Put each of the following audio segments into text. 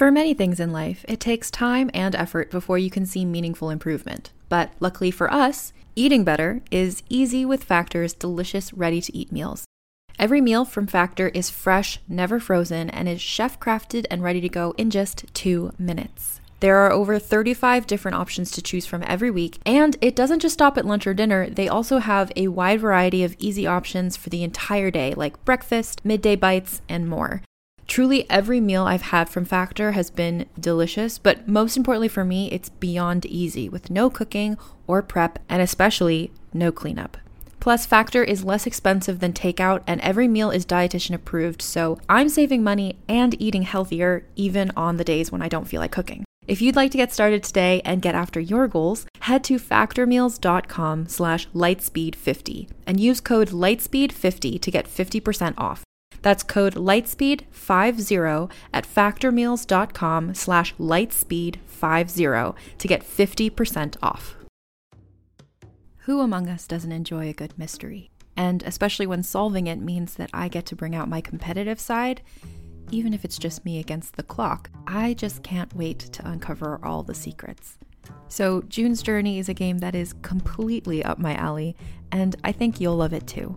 For many things in life, it takes time and effort before you can see meaningful improvement. But luckily for us, eating better is easy with Factor's delicious, ready to eat meals. Every meal from Factor is fresh, never frozen, and is chef crafted and ready to go in just two minutes. There are over 35 different options to choose from every week, and it doesn't just stop at lunch or dinner. They also have a wide variety of easy options for the entire day, like breakfast, midday bites, and more. Truly, every meal I've had from Factor has been delicious, but most importantly for me, it's beyond easy with no cooking or prep, and especially no cleanup. Plus, Factor is less expensive than takeout, and every meal is dietitian approved, so I'm saving money and eating healthier even on the days when I don't feel like cooking. If you'd like to get started today and get after your goals, head to factormeals.com slash lightspeed50 and use code lightspeed50 to get 50% off. That's code lightspeed50 at factormeals.com slash lightspeed50 to get 50% off. Who among us doesn't enjoy a good mystery? And especially when solving it means that I get to bring out my competitive side, even if it's just me against the clock. I just can't wait to uncover all the secrets. So, June's Journey is a game that is completely up my alley, and I think you'll love it too.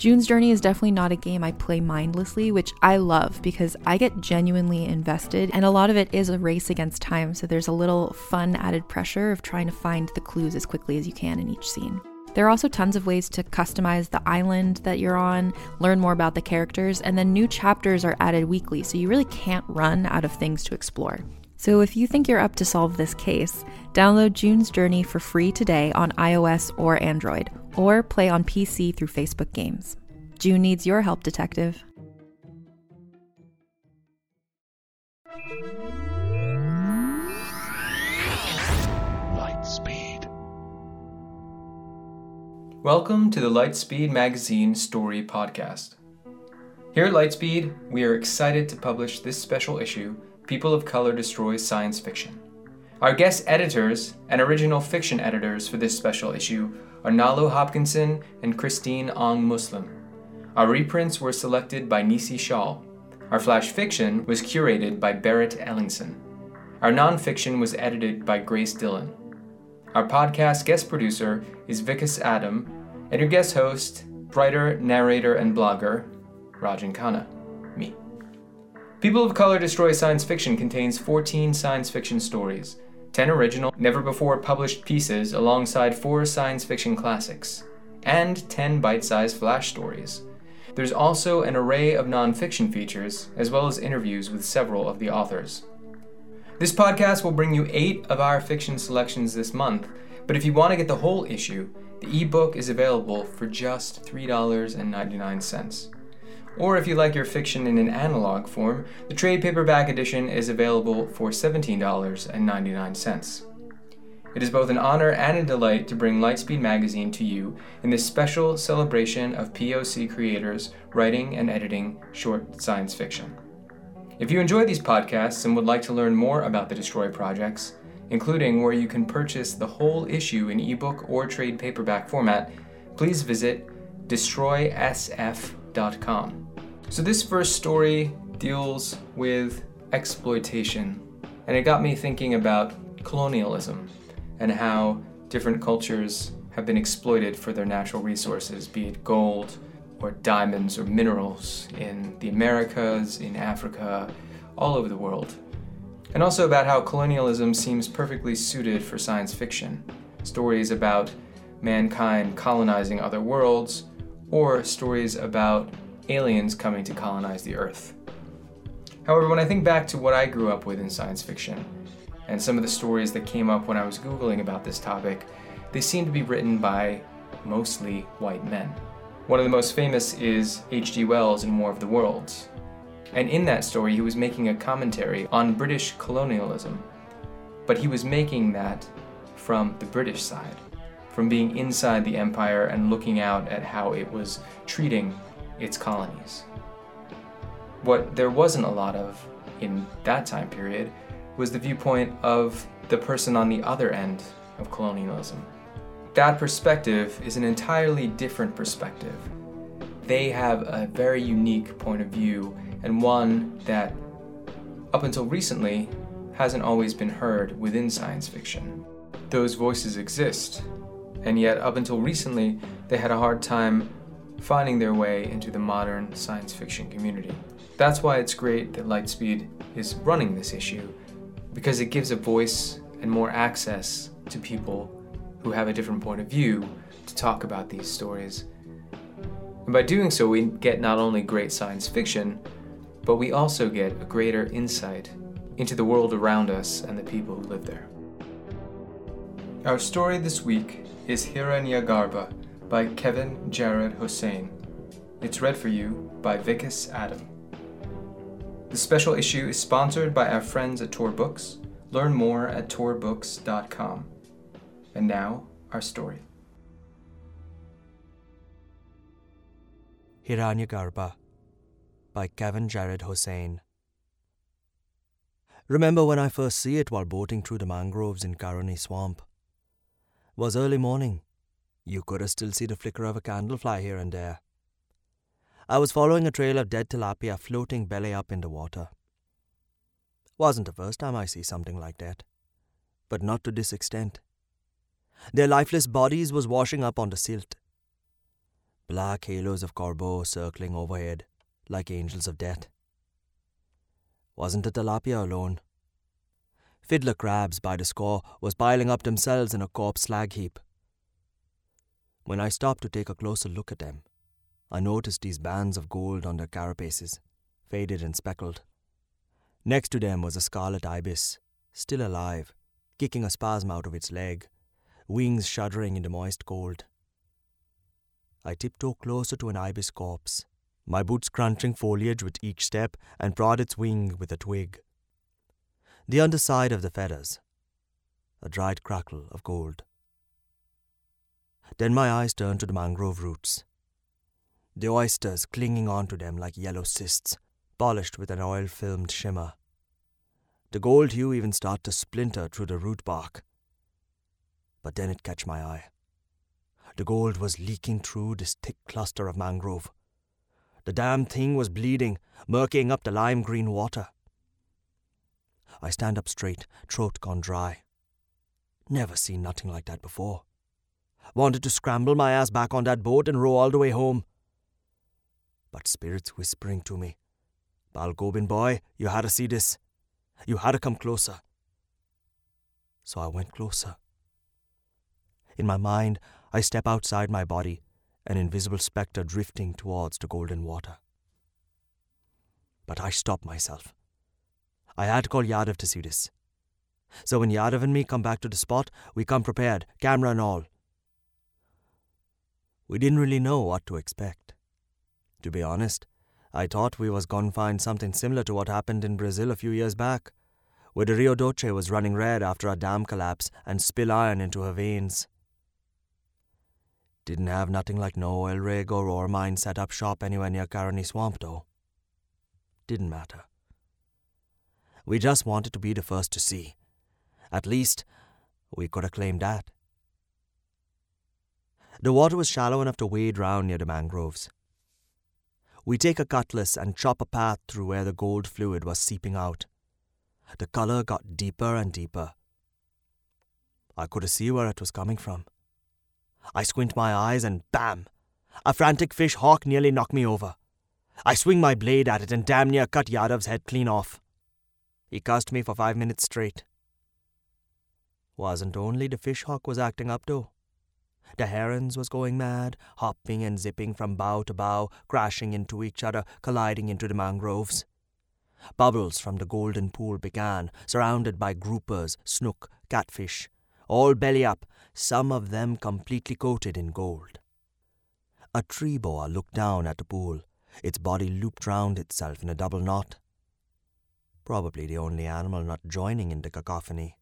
June's Journey is definitely not a game I play mindlessly, which I love because I get genuinely invested, and a lot of it is a race against time, so there's a little fun added pressure of trying to find the clues as quickly as you can in each scene. There are also tons of ways to customize the island that you're on, learn more about the characters, and then new chapters are added weekly, so you really can't run out of things to explore. So if you think you're up to solve this case, download June's Journey for free today on iOS or Android, or play on PC through Facebook Games. June needs your help, detective. Lightspeed. Welcome to the Lightspeed Magazine Story Podcast. Here at Lightspeed, we are excited to publish this special issue People of Color Destroy Science Fiction. Our guest editors and original fiction editors for this special issue are Nalo Hopkinson and Kristine Ong Muslim. Our reprints were selected by Nisi Shawl. Our flash fiction was curated by Berit Ellingsen. Our nonfiction was edited by Grace Dillon. Our podcast guest producer is Vikas Adam, and your guest host, writer, narrator, and blogger, Rajan Khanna, me. People of Color Destroy Science Fiction contains 14 science fiction stories, 10 original, never before published pieces alongside 4 science fiction classics, and 10 bite sized flash stories. There's also an array of nonfiction features, as well as interviews with several of the authors. This podcast will bring you eight of our fiction selections this month, but if you want to get the whole issue, the ebook is available for just $3.99. Or if you like your fiction in an analog form, the trade paperback edition is available for $17.99. It is both an honor and a delight to bring Lightspeed Magazine to you in this special celebration of POC creators writing and editing short science fiction. If you enjoy these podcasts and would like to learn more about the Destroy projects, including where you can purchase the whole issue in ebook or trade paperback format, please visit destroysf.com. So, this first story deals with exploitation, and it got me thinking about colonialism and how different cultures have been exploited for their natural resources, be it gold or diamonds or minerals in the Americas, in Africa, all over the world. And also about how colonialism seems perfectly suited for science fiction. Stories about mankind colonizing other worlds, or stories about aliens coming to colonize the Earth. However, when I think back to what I grew up with in science fiction, and some of the stories that came up when I was Googling about this topic, they seem to be written by mostly white men. One of the most famous is H.G. Wells in War of the Worlds. And in that story, he was making a commentary on British colonialism. But he was making that from the British side, from being inside the empire and looking out at how it was treating its colonies. What there wasn't a lot of in that time period was the viewpoint of the person on the other end of colonialism. That perspective is an entirely different perspective. They have a very unique point of view and one that, up until recently, hasn't always been heard within science fiction. Those voices exist, and yet, up until recently, they had a hard time finding their way into the modern science fiction community. That's why it's great that Lightspeed is running this issue, because it gives a voice and more access to people who have a different point of view to talk about these stories. And by doing so, we get not only great science fiction, but we also get a greater insight into the world around us and the people who live there. Our story this week is Hiranyagarbha by Kevin Jared Hosein. It's read for you by Vikas Adam. The special issue is sponsored by our friends at Tor Books. Learn more at torbooks.com. And now, our story. Hiranyagarbha by Kevin Jared Hosein. Remember when I first see it while boating through the mangroves in Caroni Swamp? Was early morning. You could still see the flicker of a candle fly here and there. I was following a trail of dead tilapia floating belly up in the water. Wasn't the first time I see something like that, but not to this extent. Their lifeless bodies was washing up on the silt. Black halos of corbeaux circling overhead like angels of death. Wasn't the tilapia alone? Fiddler crabs by the score was piling up themselves in a corpse slag heap. When I stopped to take a closer look at them, I noticed these bands of gold on their carapaces, faded and speckled. Next to them was a scarlet ibis, still alive, kicking a spasm out of its leg, wings shuddering in the moist cold. I tiptoed closer to an ibis corpse, my boots crunching foliage with each step, and prod its wing with a twig. The underside of the feathers, a dried crackle of gold. Then my eyes turned to the mangrove roots. The oysters clinging onto them like yellow cysts, polished with an oil filmed shimmer. The gold hue even started to splinter through the root bark. But then it catch my eye. The gold was leaking through this thick cluster of mangrove. The damn thing was bleeding, murking up the lime green water. I stand up straight, throat gone dry. Never seen nothing like that before. Wanted to scramble my ass back on that boat and row all the way home. But spirits whispering to me, Balgobin boy, you had to see this. You had to come closer. So I went closer. In my mind, I step outside my body, an invisible spectre drifting towards the golden water. But I stop myself. I had to call Yadav to see this. So when Yadav and me come back to the spot, we come prepared, camera and all. We didn't really know what to expect. To be honest, I thought we was gonna find something similar to what happened in Brazil a few years back, where the Rio Doce was running red after a dam collapse and spill iron into her veins. Didn't have nothing like no oil rig or ore mine set up shop anywhere near Caroni Swamp, though. Didn't matter. We just wanted to be the first to see. At least, we could have claimed that. The water was shallow enough to wade round near the mangroves. We take a cutlass and chop a path through where the gold fluid was seeping out. The colour got deeper and deeper. I could see where it was coming from. I squint my eyes and bam! A frantic fish hawk nearly knocked me over. I swing my blade at it and damn near cut Yadav's head clean off. He cussed me for five minutes straight. Wasn't only the fish hawk was acting up though. The herons was going mad, hopping and zipping from bough to bough, crashing into each other, colliding into the mangroves. Bubbles from the golden pool began, surrounded by groupers, snook, catfish, all belly up, some of them completely coated in gold. A tree boa looked down at the pool, its body looped round itself in a double knot. Probably the only animal not joining in the cacophony.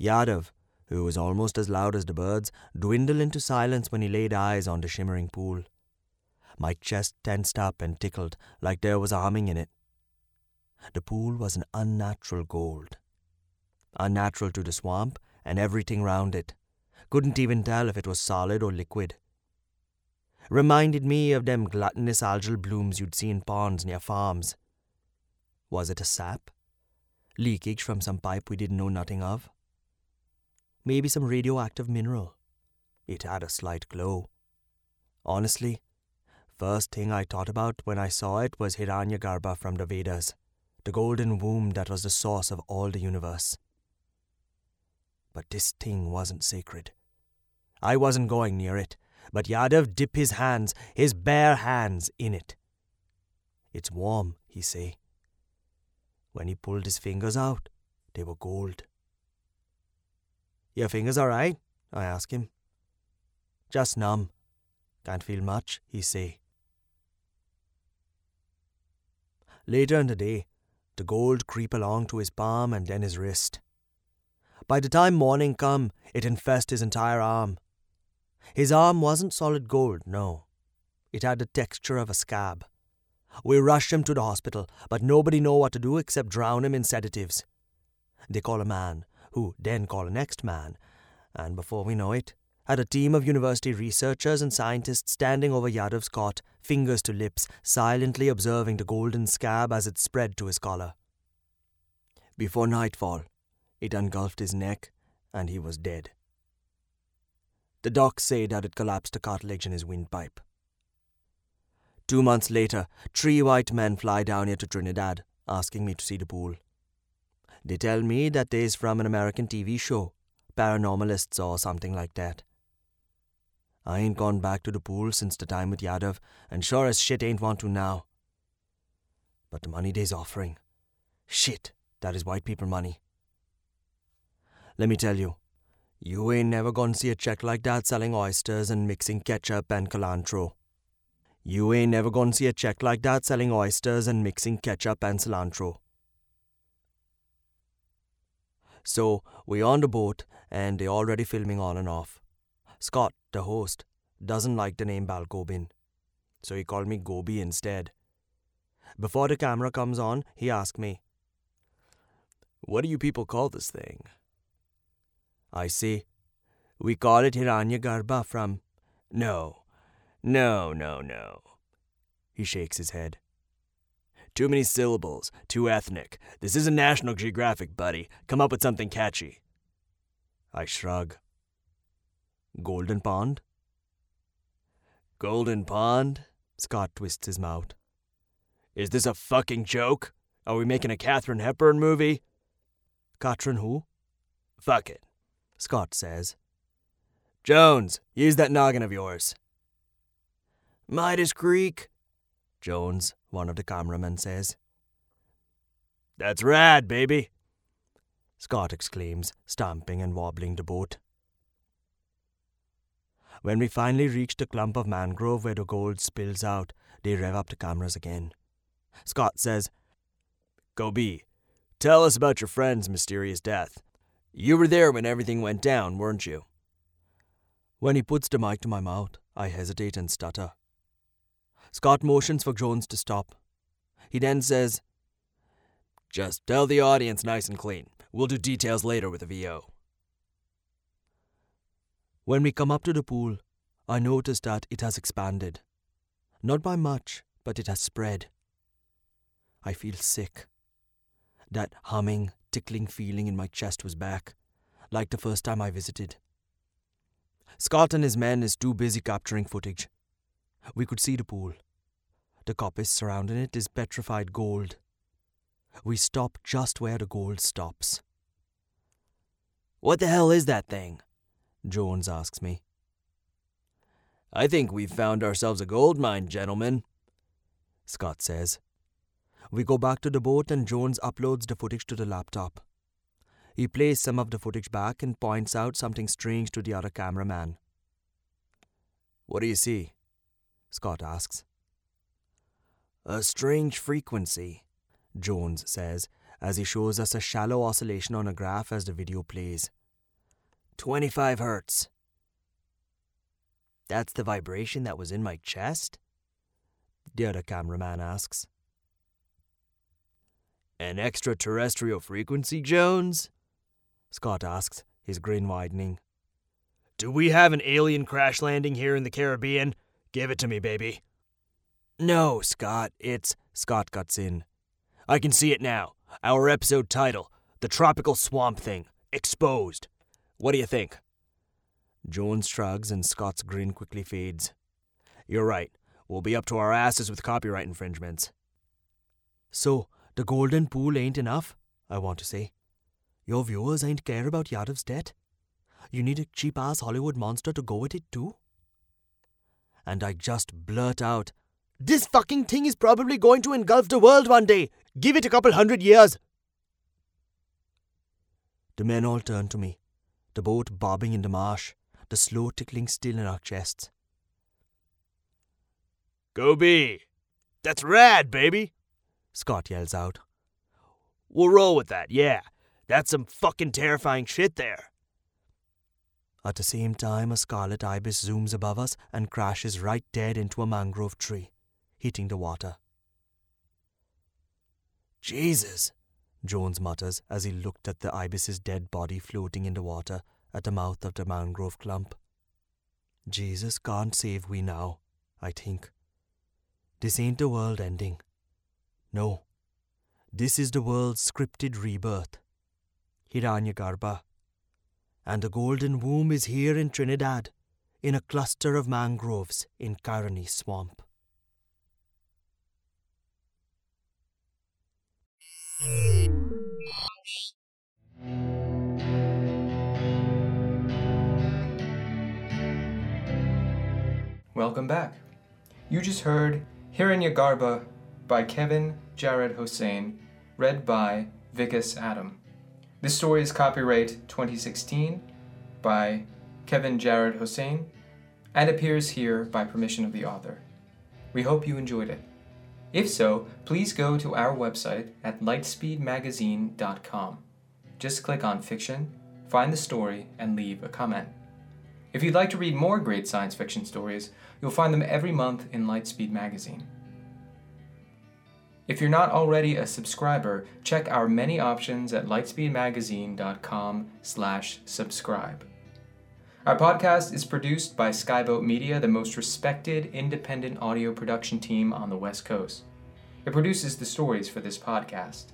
Yadav, who was almost as loud as the birds, dwindled into silence when he laid eyes on the shimmering pool. My chest tensed up and tickled like there was a humming in it. The pool was an unnatural gold. Unnatural to the swamp and everything round it. Couldn't even tell if it was solid or liquid. Reminded me of them gluttonous algal blooms you'd see in ponds near farms. Was it a sap? Leakage from some pipe we didn't know nothing of? Maybe some radioactive mineral. It had a slight glow. Honestly, first thing I thought about when I saw it was Hiranyagarbha from the Vedas, the golden womb that was the source of all the universe. But this thing wasn't sacred. I wasn't going near it, but Yadav dip his hands, his bare hands, in it. It's warm, he say. When he pulled his fingers out, they were gold. Your fingers all right? I ask him. Just numb. Can't feel much, he say. Later in the day, the gold creep along to his palm and then his wrist. By the time morning come, it infest his entire arm. His arm wasn't solid gold, no. It had the texture of a scab. We rushed him to the hospital, but nobody know what to do except drown him in sedatives. They call a man, who then call a next man, and before we know it, had a team of university researchers and scientists standing over Yadav's cot, fingers to lips, silently observing the golden scab as it spread to his collar. Before nightfall, it engulfed his neck, and he was dead. The docs say that it collapsed the cartilage in his windpipe. Two months later, three white men fly down here to Trinidad, asking me to see the pool. They tell me that they's from an American TV show, Paranormalists or something like that. I ain't gone back to the pool since the time with Yadav, and sure as shit ain't want to now. But the money they's offering, shit, that is white people money. Let me tell you, you ain't never gonna see a check like that selling oysters and mixing ketchup and cilantro. You ain't never gonna see a check like that selling oysters and mixing ketchup and cilantro. So we on the boat and they already filming on and off. Scott, the host, doesn't like the name Balgobin, so he called me Gobi instead. Before the camera comes on, he asked me, What do you people call this thing? I say, We call it Hiranyagarbha from. No, no, no, no. He shakes his head. Too many syllables, too ethnic. This isn't National Geographic, buddy. Come up with something catchy. I shrug. Golden Pond? Golden Pond? Scott twists his mouth. Is this a fucking joke? Are we making a Katharine Hepburn movie? Katrin who? Fuck it, Scott says. Jones, use that noggin of yours. Midas Creek, Jones, one of the cameramen, says. That's rad, baby, Scott exclaims, stamping and wobbling the boat. When we finally reach the clump of mangrove where the gold spills out, they rev up the cameras again. Scott says, "Go Gobi, tell us about your friend's mysterious death. You were there when everything went down, weren't you? When he puts the mic to my mouth, I hesitate and stutter. Scott motions for Jones to stop. He then says, Just tell the audience nice and clean. We'll do details later with the VO. When we come up to the pool, I notice that it has expanded. Not by much, but it has spread. I feel sick. That humming, tickling feeling in my chest was back, like the first time I visited. Scott and his men is too busy capturing footage. We could see the pool. The coppice surrounding it is petrified gold. We stop just where the gold stops. What the hell is that thing? Jones asks me. I think we've found ourselves a gold mine, gentlemen, Scott says. We go back to the boat and Jones uploads the footage to the laptop. He plays some of the footage back and points out something strange to the other cameraman. What do you see? Scott asks. A strange frequency, Jones says as he shows us a shallow oscillation on a graph as the video plays. 25 hertz. That's the vibration that was in my chest? the other cameraman asks. An extraterrestrial frequency, Jones? Scott asks, his grin widening. Do we have an alien crash landing here in the Caribbean? Give it to me, baby. No, Scott, it's. Scott cuts in. I can see it now. Our episode title The Tropical Swamp Thing. Exposed. What do you think? Jones shrugs and Scott's grin quickly fades. You're right. We'll be up to our asses with copyright infringements. So, the golden pool ain't enough, I want to say. Your viewers ain't care about Yadav's debt. You need a cheap ass Hollywood monster to go with it too? And I just blurt out, This fucking thing is probably going to engulf the world one day. Give it a couple hundred years. The men all turn to me, the boat bobbing in the marsh, the slow tickling still in our chests. Gobi! That's rad, baby! Scott yells out. We'll roll with that, yeah. That's some fucking terrifying shit there. At the same time, a scarlet ibis zooms above us and crashes right dead into a mangrove tree, hitting the water. Jesus, Jones mutters as he looked at the ibis's dead body floating in the water at the mouth of the mangrove clump. Jesus can't save we now, I think. This ain't the world ending. No, this is the world's scripted rebirth. Hiranyagarbha. And the golden womb is here in Trinidad, in a cluster of mangroves in Caroni Swamp. Welcome back. You just heard Hiranyagarbha by Kevin Jared Hosein, read by Vikas Adam. This story is copyright 2016 by Kevin Jared Hosein and appears here by permission of the author. We hope you enjoyed it. If so, please go to our website at lightspeedmagazine.com. Just click on fiction, find the story, and leave a comment. If you'd like to read more great science fiction stories, you'll find them every month in Lightspeed Magazine. If you're not already a subscriber, check our many options at lightspeedmagazine.com/slash-subscribe. Our podcast is produced by Skyboat Media, the most respected independent audio production team on the West Coast. It produces the stories for this podcast.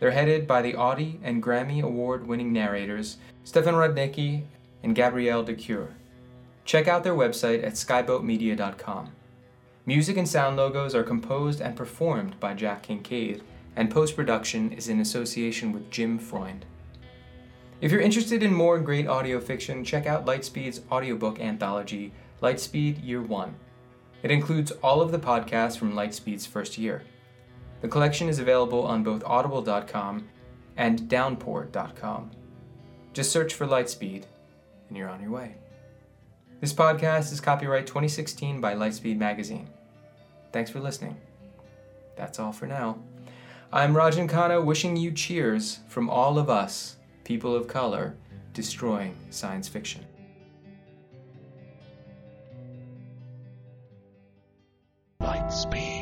They're headed by the Audie and Grammy Award winning narrators Stefan Rudnicki and Gabrielle de Cuir. Check out their website at skyboatmedia.com. Music and sound logos are composed and performed by Jack Kincaid, and post production is in association with Jim Freund. If you're interested in more great audio fiction, check out Lightspeed's audiobook anthology, Lightspeed Year 1. It includes all of the podcasts from Lightspeed's first year. The collection is available on both audible.com and downpour.com. Just search for Lightspeed, and you're on your way. This podcast is copyright 2016 by Lightspeed Magazine. Thanks for listening. That's all for now. I'm Rajan Khanna wishing you cheers from all of us, people of color, destroying science fiction. Lightspeed.